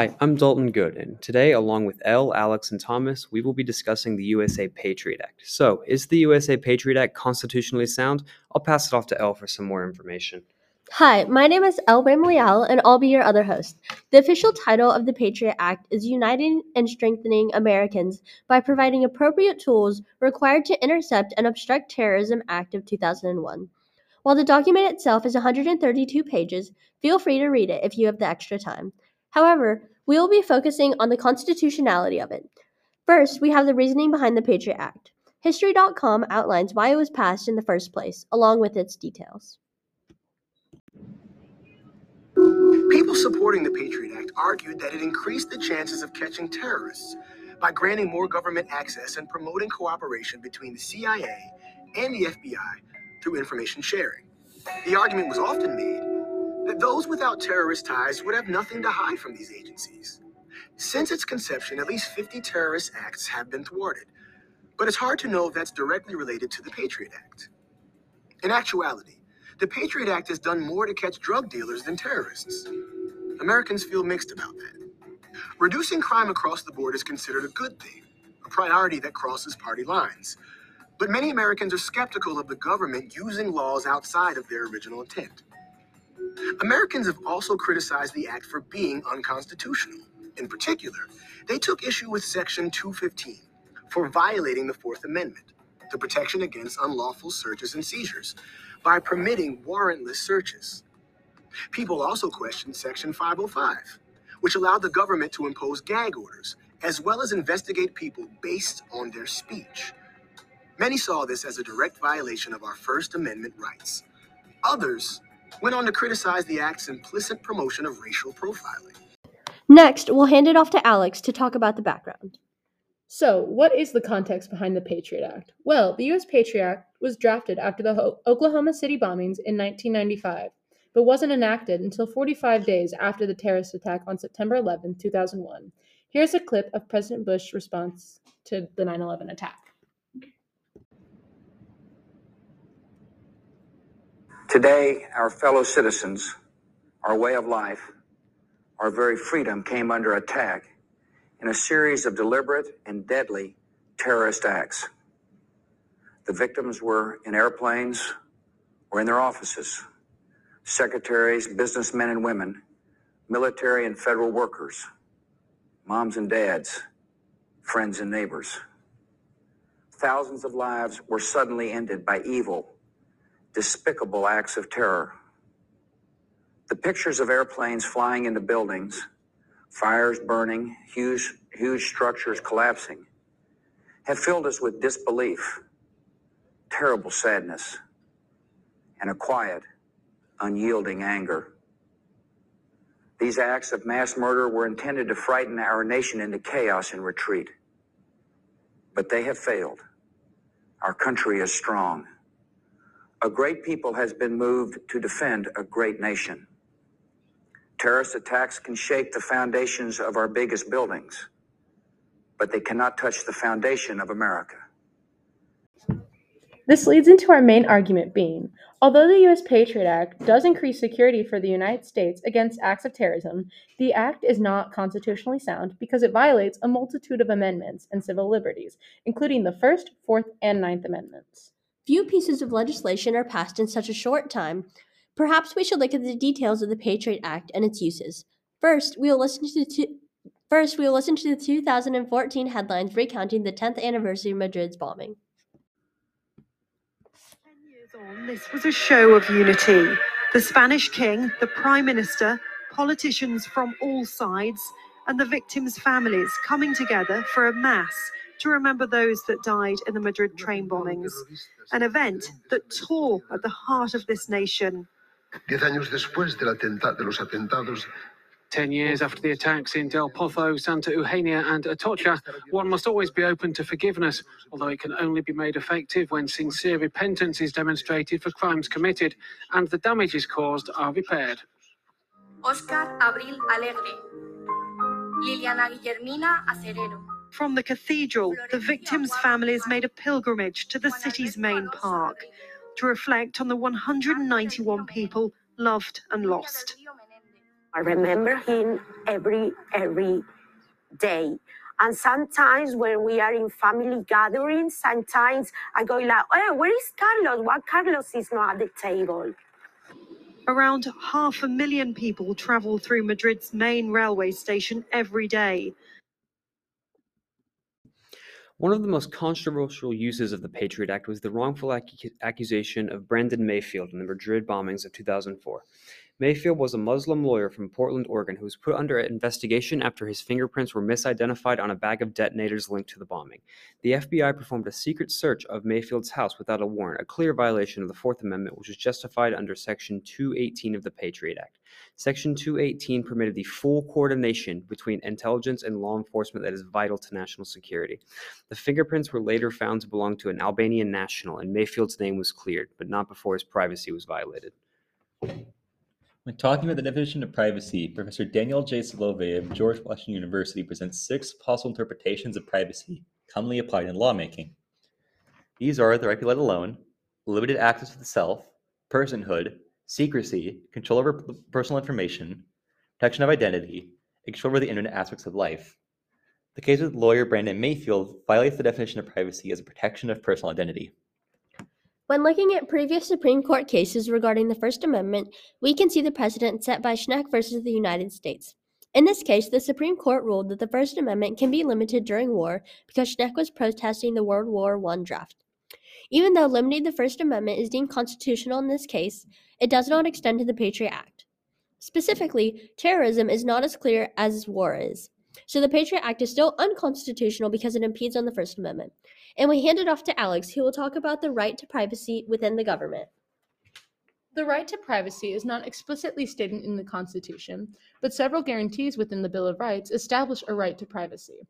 Hi, I'm Dalton Good, and today, along with Elle, Alex, and Thomas, we will be discussing the USA Patriot Act. So, is the USA Patriot Act constitutionally sound? I'll pass it off to Elle for some more information. Hi, my name is Elle Moyal, and I'll be your other host. The official title of the Patriot Act is Uniting and Strengthening Americans by Providing Appropriate Tools Required to Intercept and Obstruct Terrorism Act of 2001. While the document itself is 132 pages, feel free to read it if you have the extra time. However, we will be focusing on the constitutionality of it. First, we have the reasoning behind the Patriot Act. History.com outlines why it was passed in the first place, along with its details. People supporting the Patriot Act argued that it increased the chances of catching terrorists by granting more government access and promoting cooperation between the CIA and the FBI through information sharing. The argument was often made those without terrorist ties would have nothing to hide from these agencies. Since its conception, at least 50 terrorist acts have been thwarted, but it's hard to know if that's directly related to the Patriot Act. In actuality, the Patriot Act has done more to catch drug dealers than terrorists. Americans feel mixed about that. Reducing crime across the board is considered a good thing, a priority that crosses party lines. But many Americans are skeptical of the government using laws outside of their original intent. Americans have also criticized the act for being unconstitutional. In particular, they took issue with Section 215 for violating the Fourth Amendment, the protection against unlawful searches and seizures, by permitting warrantless searches. People also questioned Section 505, which allowed the government to impose gag orders, as well as investigate people based on their speech. Many saw this as a direct violation of our First Amendment rights. Others went on to criticize the act's implicit promotion of racial profiling. Next, we'll hand it off to Alex to talk about the background. So, what is the context behind the Patriot Act? Well, the U.S. Patriot Act was drafted after the Ho- Oklahoma City bombings in 1995, but wasn't enacted until 45 days after the terrorist attack on September 11, 2001. Here's a clip of President Bush's response to the 9 11 attack. Today, our fellow citizens, our way of life, our very freedom came under attack in a series of deliberate and deadly terrorist acts. The victims were in airplanes or in their offices, secretaries, businessmen and women, military and federal workers, moms and dads, friends and neighbors. Thousands of lives were suddenly ended by evil despicable acts of terror. The pictures of airplanes flying into buildings, fires burning, huge, huge structures collapsing, have filled us with disbelief, terrible sadness, and a quiet, unyielding anger. These acts of mass murder were intended to frighten our nation into chaos and retreat. But they have failed. Our country is strong. A great people has been moved to defend a great nation. Terrorist attacks can shake the foundations of our biggest buildings, but they cannot touch the foundation of America. This leads into our main argument being although the U.S. Patriot Act does increase security for the United States against acts of terrorism, the act is not constitutionally sound because it violates a multitude of amendments and civil liberties, including the First, Fourth, and Ninth Amendments. Few pieces of legislation are passed in such a short time. Perhaps we should look at the details of the Patriot Act and its uses. First, we will listen to the First, we will listen to the 2014 headlines recounting the 10th anniversary of Madrid's bombing. On, this was a show of unity. The Spanish king, the prime minister, politicians from all sides, and the victims' families coming together for a mass to remember those that died in the Madrid train bombings, an event that tore at the heart of this nation. Diez años después del atenta de los atentados Ten years after the attacks in Del Pozo, Santa Eugenia, and Atocha, one must always be open to forgiveness, although it can only be made effective when sincere repentance is demonstrated for crimes committed and the damages caused are repaired. Oscar Abril Alegre, Liliana Guillermina Acerero. From the cathedral, the victims' families made a pilgrimage to the city's main park to reflect on the 191 people loved and lost. I remember him every every day. And sometimes when we are in family gatherings, sometimes I go like, oh, where is Carlos? Why Carlos is not at the table? Around half a million people travel through Madrid's main railway station every day. One of the most controversial uses of the Patriot Act was the wrongful accu- accusation of Brandon Mayfield in the Madrid bombings of 2004. Mayfield was a Muslim lawyer from Portland, Oregon, who was put under investigation after his fingerprints were misidentified on a bag of detonators linked to the bombing. The FBI performed a secret search of Mayfield's house without a warrant, a clear violation of the Fourth Amendment, which was justified under Section 218 of the Patriot Act. Section 218 permitted the full coordination between intelligence and law enforcement that is vital to national security. The fingerprints were later found to belong to an Albanian national, and Mayfield's name was cleared, but not before his privacy was violated. When talking about the definition of privacy, Professor Daniel J. Solovey of George Washington University presents six possible interpretations of privacy commonly applied in lawmaking. These are the right to be let alone, limited access to the self, personhood, secrecy, control over personal information, protection of identity, and control over the internet aspects of life. The case with lawyer Brandon Mayfield violates the definition of privacy as a protection of personal identity. When looking at previous Supreme Court cases regarding the First Amendment, we can see the precedent set by Schenck versus the United States. In this case, the Supreme Court ruled that the First Amendment can be limited during war because Schenck was protesting the World War I draft. Even though limiting the First Amendment is deemed constitutional in this case, it does not extend to the Patriot Act. Specifically, terrorism is not as clear as war is. So the Patriot Act is still unconstitutional because it impedes on the First Amendment. And we hand it off to Alex, who will talk about the right to privacy within the government. The right to privacy is not explicitly stated in the Constitution, but several guarantees within the Bill of Rights establish a right to privacy.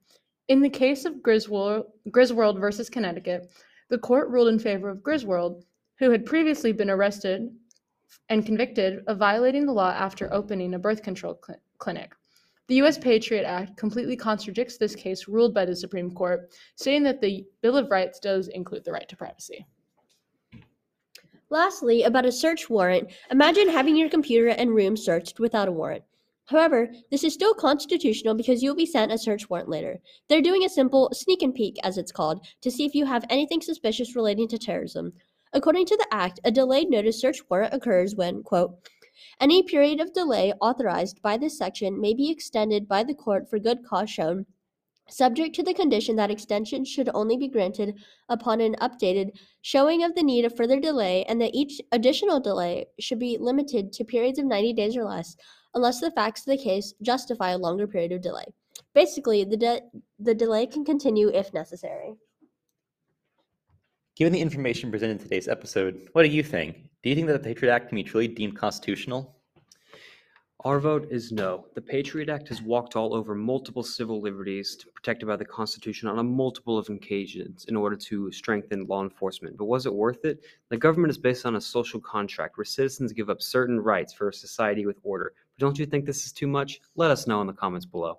In the case of Griswold, Griswold versus Connecticut, the court ruled in favor of Griswold, who had previously been arrested and convicted of violating the law after opening a birth control cl- clinic. The U.S. Patriot Act completely contradicts this case ruled by the Supreme Court, saying that the Bill of Rights does include the right to privacy. Lastly, about a search warrant, imagine having your computer and room searched without a warrant. However, this is still constitutional because you'll be sent a search warrant later. They're doing a simple sneak and peek, as it's called, to see if you have anything suspicious relating to terrorism. According to the Act, a delayed notice search warrant occurs when, quote, any period of delay authorized by this section may be extended by the court for good cause shown, subject to the condition that extension should only be granted upon an updated showing of the need of further delay and that each additional delay should be limited to periods of 90 days or less unless the facts of the case justify a longer period of delay. Basically, the, de- the delay can continue if necessary. Given the information presented in today's episode, what do you think? Do you think that the Patriot Act can be truly deemed constitutional? Our vote is no. The Patriot Act has walked all over multiple civil liberties protected by the Constitution on a multiple of occasions in order to strengthen law enforcement. But was it worth it? The government is based on a social contract where citizens give up certain rights for a society with order. But don't you think this is too much? Let us know in the comments below.